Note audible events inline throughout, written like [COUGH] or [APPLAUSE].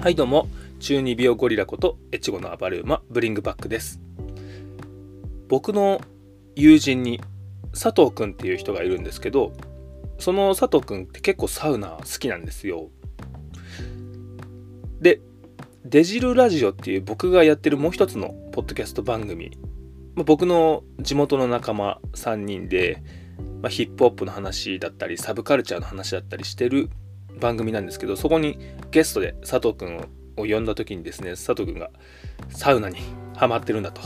はいどうも。中二病ゴリラこと越後の暴れ馬ブリングバックです。僕の友人に佐藤くんっていう人がいるんですけどその佐藤くんって結構サウナ好きなんですよ。でデジルラジオっていう僕がやってるもう一つのポッドキャスト番組。ま僕の地元の仲間3人で、まあ、ヒップホップの話だったりサブカルチャーの話だったりしてる番組なんですけど、そこにゲストで佐藤くんを呼んだ時にですね、佐藤くんがサウナに [LAUGHS] ハマってるんだと。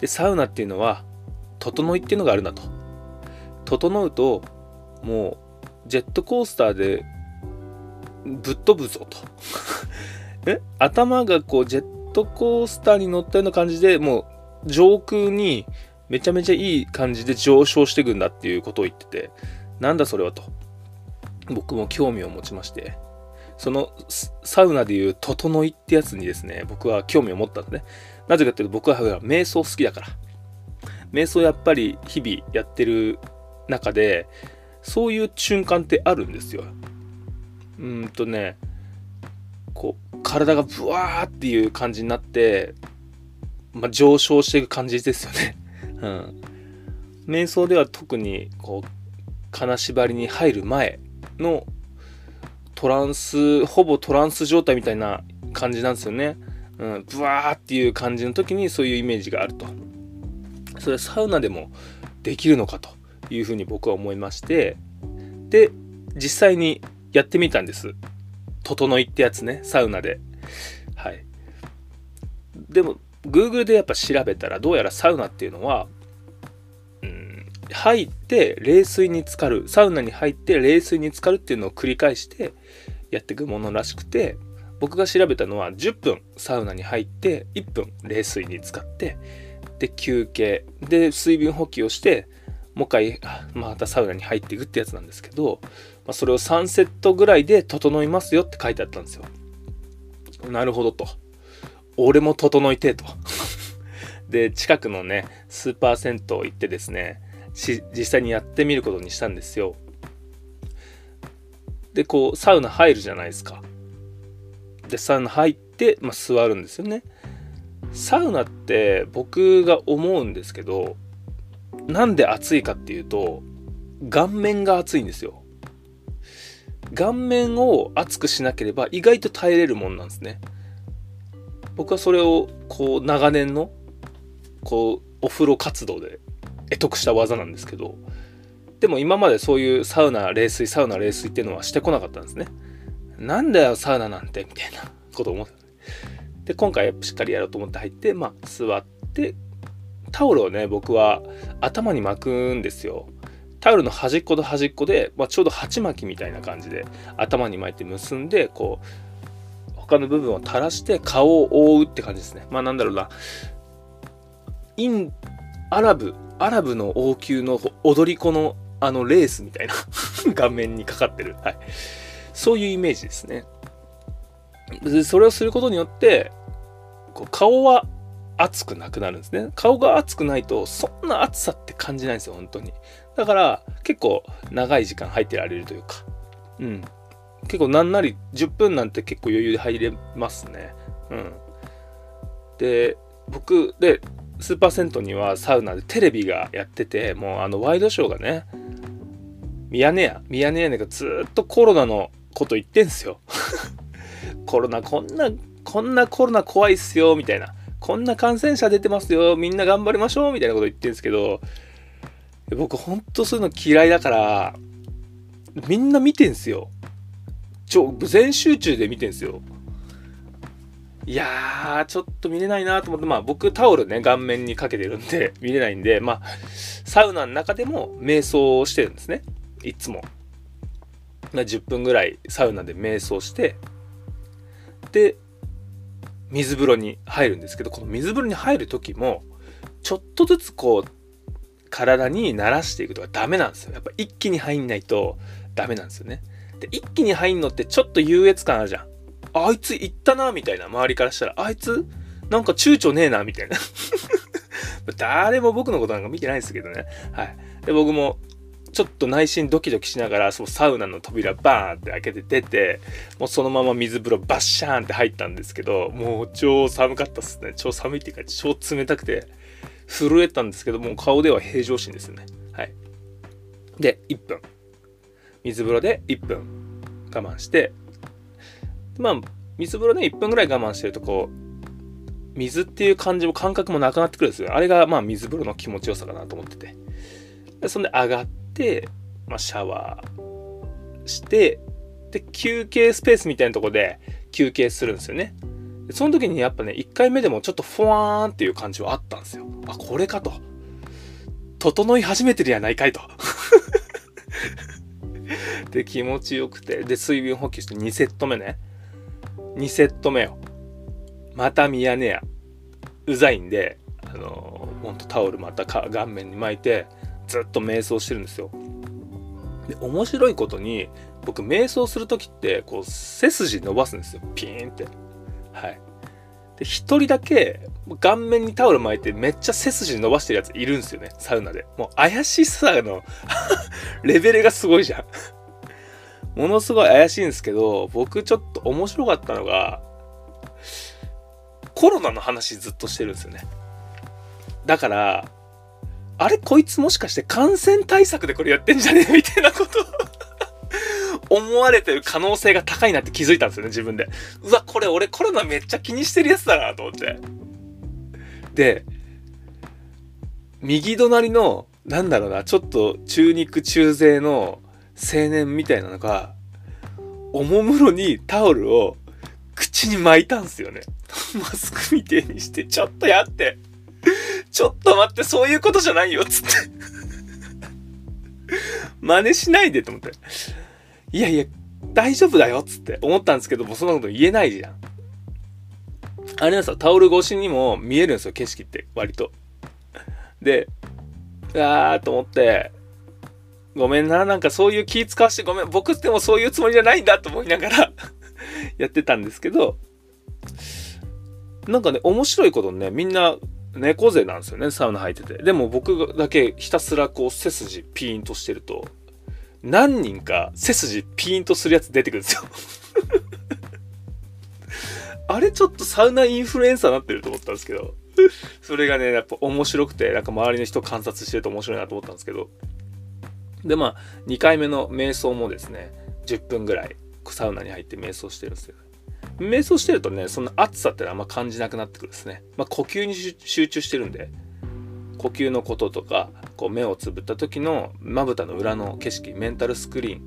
で、サウナっていうのは、整いっていうのがあるんだと。整うと、もう、ジェットコースターでぶっ飛ぶぞと。[LAUGHS] え？頭がこう、ジェットコースターに乗ったような感じでもう、上空にめちゃめちゃいい感じで上昇していくんだっていうことを言ってて、なんだそれはと。僕も興味を持ちまして、そのサウナでいう整いってやつにですね、僕は興味を持ったんですね。なぜかっていうと僕は瞑想好きだから。瞑想やっぱり日々やってる中で、そういう瞬間ってあるんですよ。うんとね、こう、体がブワーっていう感じになって、まあ、上昇していく感じですよね。うん。瞑想では特に、こう、金縛りに入る前のトランスほぼトランス状態みたいな感じなんですよね。うん、ブワーっていう感じの時にそういうイメージがあると。それはサウナでもできるのかというふうに僕は思いましてで実際にやってみたんです。整いってやつねサウナで。はい。でも Google でやっぱ調べたらどうやらサウナっていうのは入って冷水に浸かるサウナに入って冷水に浸かるっていうのを繰り返してやっていくものらしくて僕が調べたのは10分サウナに入って1分冷水に浸かってで休憩で水分補給をしてもう一回またサウナに入っていくってやつなんですけど、まあ、それを3セットぐらいで整いますよって書いてあったんですよなるほどと俺も整いてと。[LAUGHS] で近くのねスーパー銭湯行ってですねし実際にやってみることにしたんですよ。でこうサウナ入るじゃないですか。でサウナ入って、まあ、座るんですよね。サウナって僕が思うんですけどなんで暑いかっていうと顔面が熱いんですよ。顔面を熱くしなければ意外と耐えれるもんなんですね。僕はそれをこう長年のこうお風呂活動で得得した技なんですけどでも今までそういうサウナ冷水サウナ冷水っていうのはしてこなかったんですね。なんだよサウナなんてみたいなこと思って。で今回しっかりやろうと思って入ってまあ座ってタオルをね僕は頭に巻くんですよ。タオルの端っこと端っこで、まあ、ちょうど鉢巻きみたいな感じで頭に巻いて結んでこう他の部分を垂らして顔を覆うって感じですね。まあなんだろうな。インアラブアラブの王宮の踊り子のあのレースみたいな [LAUGHS] 顔面にかかってる、はい、そういうイメージですね。でそれをすることによってこう顔は熱くなくなるんですね。顔が熱くないとそんな熱さって感じないんですよ本当に。だから結構長い時間入ってられるというか。うん。結構なんなり10分なんて結構余裕で入れますね。うん。で僕でスーパー銭湯にはサウナでテレビがやってて、もうあのワイドショーがね、ミヤネ屋、ミヤネ屋がずっとコロナのこと言ってんすよ。[LAUGHS] コロナこんな、こんなコロナ怖いっすよ、みたいな。こんな感染者出てますよ、みんな頑張りましょう、みたいなこと言ってんすけど、僕ほんとそういうの嫌いだから、みんな見てんすよ。ちょ、全集中で見てんすよ。いやー、ちょっと見れないなと思って、まあ僕タオルね、顔面にかけてるんで [LAUGHS] 見れないんで、まあ、サウナの中でも瞑想をしてるんですね。いつも。ま、10分ぐらいサウナで瞑想して、で、水風呂に入るんですけど、この水風呂に入る時も、ちょっとずつこう、体に慣らしていくとかダメなんですよ。やっぱ一気に入んないとダメなんですよね。で、一気に入んのってちょっと優越感あるじゃん。あいつ行ったな、みたいな、周りからしたら、あいつ、なんか躊躇ねえな、みたいな。[LAUGHS] 誰も僕のことなんか見てないですけどね。はい。で、僕も、ちょっと内心ドキドキしながら、そのサウナの扉バーンって開けて出て、もうそのまま水風呂バッシャーンって入ったんですけど、もう超寒かったっすね。超寒いっていうか、超冷たくて、震えたんですけど、もう顔では平常心ですね。はい。で、1分。水風呂で1分我慢して、まあ、水風呂で1分ぐらい我慢してると、こう、水っていう感じも感覚もなくなってくるんですよ。あれがまあ水風呂の気持ちよさかなと思ってて。でそんで上がって、まあ、シャワーして、で、休憩スペースみたいなとこで休憩するんですよね。その時にやっぱね、1回目でもちょっとフォワーンっていう感じはあったんですよ。あ、これかと。整い始めてるやないかいと。[LAUGHS] で、気持ちよくて、で、水分補給して2セット目ね。2セット目よ。またミヤネ屋。うざいんで、あの、ほんとタオルまた顔面に巻いて、ずっと瞑想してるんですよ。で、面白いことに、僕、瞑想する時って、こう、背筋伸ばすんですよ。ピーンって。はい。で、一人だけ、顔面にタオル巻いてめっちゃ背筋伸ばしてるやついるんですよね。サウナで。もう怪しさのレベルがすごいじゃんものすごい怪しいんですけど、僕ちょっと面白かったのが、コロナの話ずっとしてるんですよね。だから、あれこいつもしかして感染対策でこれやってんじゃねえみたいなこと [LAUGHS] 思われてる可能性が高いなって気づいたんですよね、自分で。うわ、これ俺コロナめっちゃ気にしてるやつだなと思って。で、右隣の、なんだろうな、ちょっと中肉中背の青年みたいなのが、おもむろにタオルを口に巻いたんすよね。[LAUGHS] マスクみてえにして、ちょっとやって。ちょっと待って、そういうことじゃないよ、つって [LAUGHS] 真似しないでと思って。いやいや、大丈夫だよ、つって思ったんですけども、そんなこと言えないじゃん。あれなんですよ、タオル越しにも見えるんですよ、景色って、割と。で、あーと思って、ごめんな、なんかそういう気使わしてごめん、僕ってもそういうつもりじゃないんだと思いながら [LAUGHS] やってたんですけど、なんかね、面白いことね、みんな猫背なんですよね、サウナ入ってて。でも僕だけひたすらこう背筋ピーンとしてると、何人か背筋ピーンとするやつ出てくるんですよ [LAUGHS] あれちょっとサウナインフルエンサーになってると思ったんですけど、それがね、やっぱ面白くて、なんか周りの人観察してると面白いなと思ったんですけど、で、まあ、2回目の瞑想もですね、10分ぐらいサウナに入って瞑想してるんですよ。瞑想してるとね、そんな暑さってあんま感じなくなってくるんですね。まあ、呼吸に集中してるんで、呼吸のこととか、こう目をつぶった時のまぶたの裏の景色、メンタルスクリーン、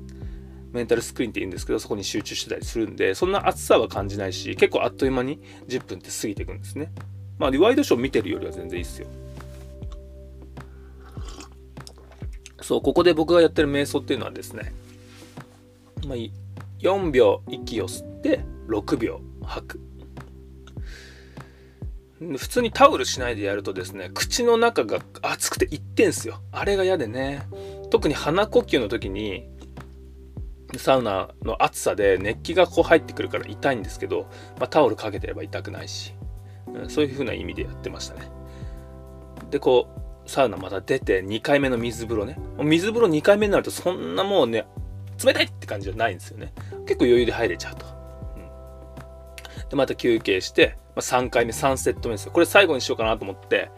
メンタルスクリーンって言うんですけど、そこに集中してたりするんで、そんな暑さは感じないし、結構あっという間に10分って過ぎていくんですね。まあ、ワイドショー見てるよりは全然いいですよ。そう、ここで僕がやってる瞑想っていうのはですね、まあ、4秒息を吸って6秒吐く。普通にタオルしないでやるとですね、口の中が熱くていっすよ。あれが嫌でね。特に鼻呼吸の時に、サウナの暑さで熱気がこう入ってくるから痛いんですけど、まあ、タオルかけてれば痛くないし、うん、そういう風な意味でやってましたね。で、こう、サウナまた出て2回目の水風呂ね。水風呂2回目になるとそんなもうね、冷たいって感じじゃないんですよね。結構余裕で入れちゃうと。うん、で、また休憩して、まあ、3回目、3セット目ですよ。これ最後にしようかなと思って、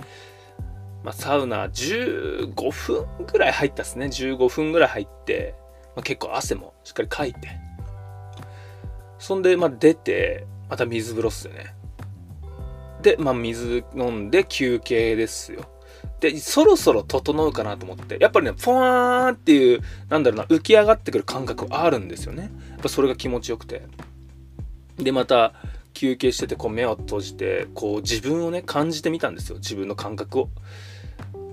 まあ、サウナ15分ぐらい入ったっすね。15分ぐらい入って、まあ、結構汗もしっかりかいて。そんで、まあ、出て、また水風呂っすよね。で、まあ、水飲んで休憩ですよ。で、そろそろ整うかなと思って、やっぱりね、フワーンっていう、なんだろうな、浮き上がってくる感覚あるんですよね。やっぱそれが気持ちよくて。で、また、休憩してて、こう目を閉じて、こう自分をね、感じてみたんですよ。自分の感覚を。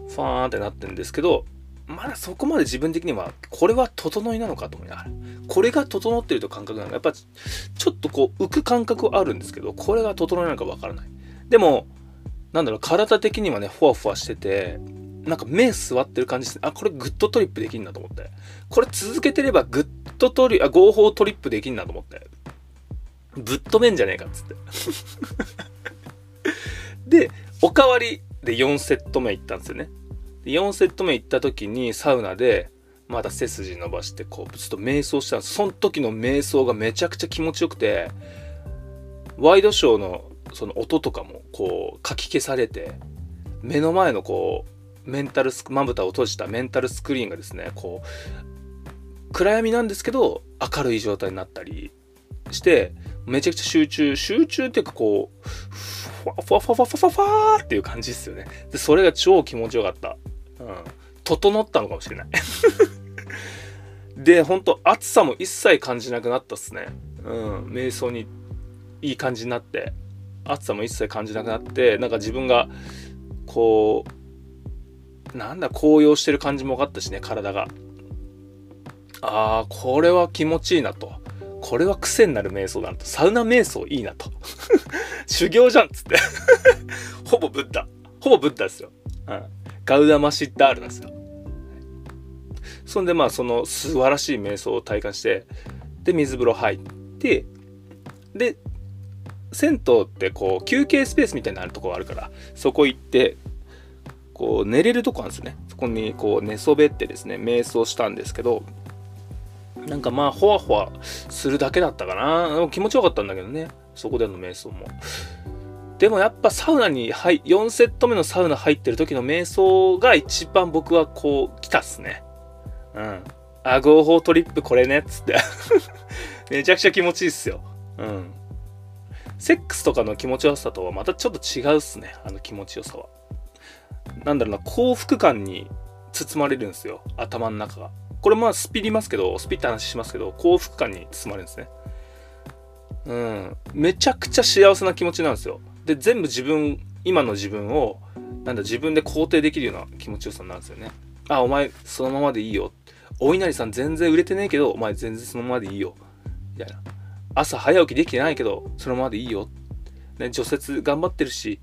ファーンってなってるんですけど、まだそこまで自分的には、これは整いなのかと思いながら。これが整ってると感覚なのか、やっぱちょっとこう浮く感覚はあるんですけど、これが整いなのかわからない。でも、なんだろう、体的にはね、ふわふわしてて、なんか目座ってる感じですね。あ、これグッドトリップできんなと思って。これ続けてればグッドトリ、あ、合法トリップできんなと思って。ぶっ飛べんじゃねえかっつって。[LAUGHS] で、おかわりで4セット目行ったんですよね。で4セット目行った時にサウナで、また背筋伸ばしてこうちょっと瞑想したんですその時の瞑想がめちゃくちゃ気持ちよくてワイドショーのその音とかもこうかき消されて目の前のこうメンタルまぶたを閉じたメンタルスクリーンがですねこう暗闇なんですけど明るい状態になったりしてめちゃくちゃ集中集中っていうかこうふわふわふわふわふわふわっていう感じですよね。でそれが超気持ちよかった。うん。整ったのかもしれない。[LAUGHS] で本当暑さも一切感じなくなったっすね。うん。瞑想にいい感じになって。暑さも一切感じなくなってなんか自分がこうなんだ高揚してる感じも分かったしね体が。ああこれは気持ちいいなと。これは癖になる瞑想だなと。サウナ瞑想いいなと。[LAUGHS] 修行じゃんっつって。[LAUGHS] ほぼブッダ。ほぼブッダですよ、うん、ガウダマシッダールなんですよ。そんでまあその素晴らしい瞑想を体感してで水風呂入ってで銭湯ってこう休憩スペースみたいになるとこがあるからそこ行ってこう寝れるとこなんですね。そこにこう寝そべってですね瞑想したんですけどなんかまあほわほわするだけだったかな。気持ちよかったんだけどね。そこでの瞑想も。でもやっぱサウナに入4セット目のサウナ入ってる時の瞑想が一番僕はこう来たっすね。うん。あ合法トリップこれねっつって。[LAUGHS] めちゃくちゃ気持ちいいっすよ。うん。セックスとかの気持ちよさとはまたちょっと違うっすね。あの気持ちよさは。なんだろうな、幸福感に包まれるんですよ。頭の中が。これまあスピりますけど、スピって話しますけど、幸福感に包まれるんですね。うん。めちゃくちゃ幸せな気持ちなんですよ。で、全部自分、今の自分を、なんだ、自分で肯定できるような気持ちよさなんですよね。あ、お前そのままでいいよ。お稲荷さん全然売れてねえけど、お前全然そのままでいいよ。みたいな。朝早起きできてないけど、そのままでいいよ。ね、除雪頑張ってるし、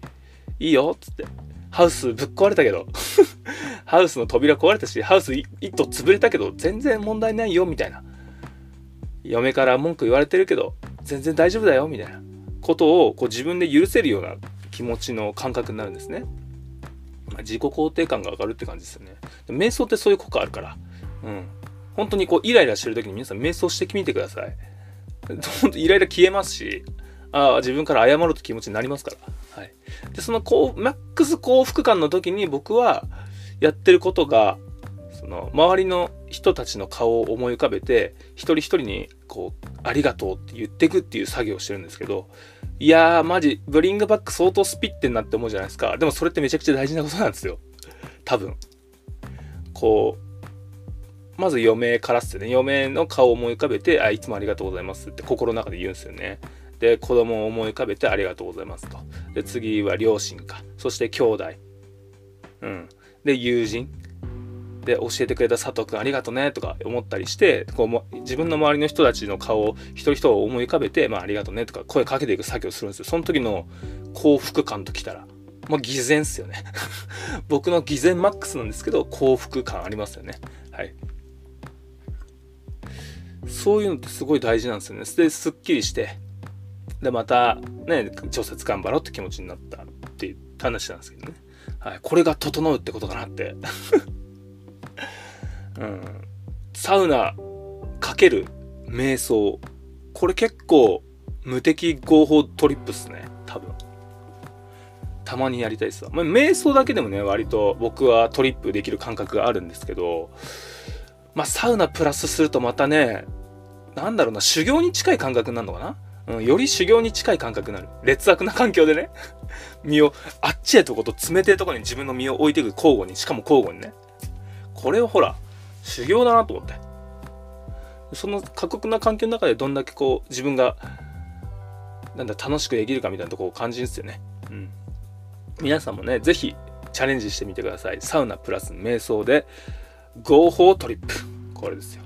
いいよ。つって。ハウスぶっ壊れたけど、[LAUGHS] ハウスの扉壊れたし、ハウス一棟潰れたけど、全然問題ないよ、みたいな。嫁から文句言われてるけど、全然大丈夫だよ、みたいなことをこう自分で許せるような気持ちの感覚になるんですね。まあ、自己肯定感が上がるって感じですよね。瞑想ってそういう効果あるから。うん。本当にこうイライラしてる時に皆さん瞑想してみてください。ほんとイライラ消えますし、ああ、自分から謝ると気持ちになりますから。はい。で、そのこう、マックス幸福感の時に僕はやってることが、その周りの人たちの顔を思い浮かべて、一人一人にこう、ありがとうって言ってくっていう作業をしてるんですけど、いやー、マジ、ブリングバック相当スピってんなって思うじゃないですか。でもそれってめちゃくちゃ大事なことなんですよ。多分。こう、まず嫁からっすよね。嫁の顔を思い浮かべて、あ、いつもありがとうございますって心の中で言うんですよね。で、子供を思い浮かべてありがとうございますと。で、次は両親か。そして兄弟。うん。で、友人。で、教えてくれた佐藤くんありがとねとか思ったりして、こうも自分の周りの人たちの顔を一人一人思い浮かべて、まあありがとねとか声かけていく作業するんですよ。その時の幸福感ときたら。まあ偽善っすよね。[LAUGHS] 僕の偽善マックスなんですけど、幸福感ありますよね。はい。そういうのってすごい大事なんですよね。で、すっきりして、で、また、ね、調節頑張ろうって気持ちになったっていう話なんですけどね。はい。これが整うってことかなって。[LAUGHS] うん。サウナかける瞑想。これ結構無敵合法トリップっすね。多分。たまにやりたいっすわ。まあ、瞑想だけでもね、割と僕はトリップできる感覚があるんですけど、まあ、サウナプラスするとまたね、なんだろうな、修行に近い感覚になるのかな？うん、より修行に近い感覚になる。劣悪な環境でね、[LAUGHS] 身を、あっちへとこと冷てえとこに自分の身を置いていく交互に、しかも交互にね。これをほら、修行だなと思って。その過酷な環境の中でどんだけこう、自分が、なんだ、楽しくできるかみたいなとこを感じるんですよね。うん。皆さんもね、ぜひチャレンジしてみてください。サウナプラス瞑想で、合法トリップ。これですよ。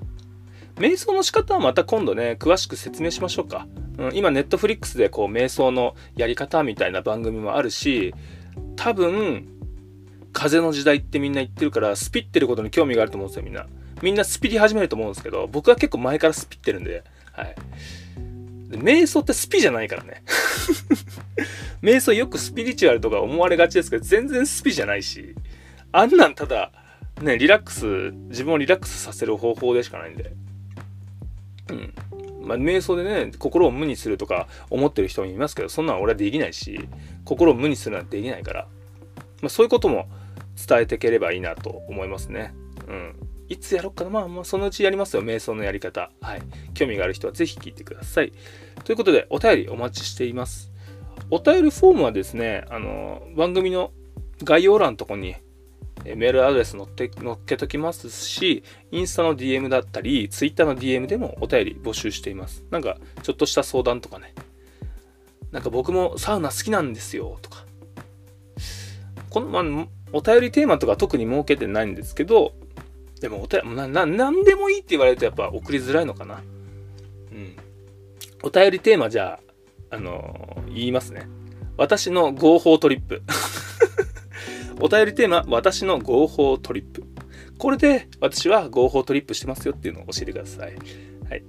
瞑想の仕方はまた今度ね、詳しく説明しましょうか。うん、今、ネットフリックスでこう、瞑想のやり方みたいな番組もあるし、多分、風の時代ってみんな言ってるから、スピってることに興味があると思うんですよ、みんな。みんなスピり始めると思うんですけど、僕は結構前からスピってるんで、はい。瞑想ってスピじゃないからね。[LAUGHS] 瞑想よくスピリチュアルとか思われがちですけど、全然スピじゃないし、あんなんただ、ね、リラックス、自分をリラックスさせる方法でしかないんで。うん。まあ、瞑想でね、心を無にするとか思ってる人もいますけど、そんなの俺はできないし、心を無にするなんてできないから、まあ、そういうことも伝えていければいいなと思いますね。うん。いつやろうかな？まあ、まあ、そのうちやりますよ。瞑想のやり方。はい。興味がある人はぜひ聞いてください。ということで、お便りお待ちしています。お便りフォームはですね、あの、番組の概要欄のとこにメールアドレス載って載っけときますし、インスタの DM だったり、ツイッターの DM でもお便り募集しています。なんか、ちょっとした相談とかね。なんか僕もサウナ好きなんですよ、とか。この、まあ、お便りテーマとか特に設けてないんですけど、でもお便り、な、な、なんでもいいって言われるとやっぱ送りづらいのかな。うん。お便りテーマじゃあ、あのー、言いますね。私の合法トリップ。[LAUGHS] お便りテーマ、私の合法トリップ。これで私は合法トリップしてますよっていうのを教えてください。はい。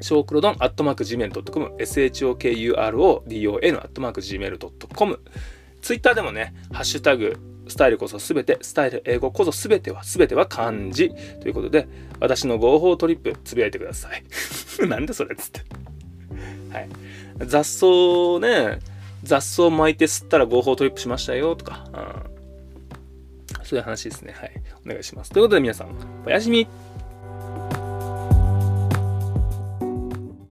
ショークロドンアットマーク Gmail.com、shokurodon アットマーク Gmail.com。ツイッターでもね、ハッシュタグ、スタイルこそすべて、スタイル英語こそすべては、すべては漢字ということで、私の合法トリップつぶやいてください。[LAUGHS] なんでそれっつって。はい。雑草ね、雑草巻いて吸ったら合法トリップしましたよとか、うん、そういう話ですね。はい。お願いします。ということで皆さん、おやすみ。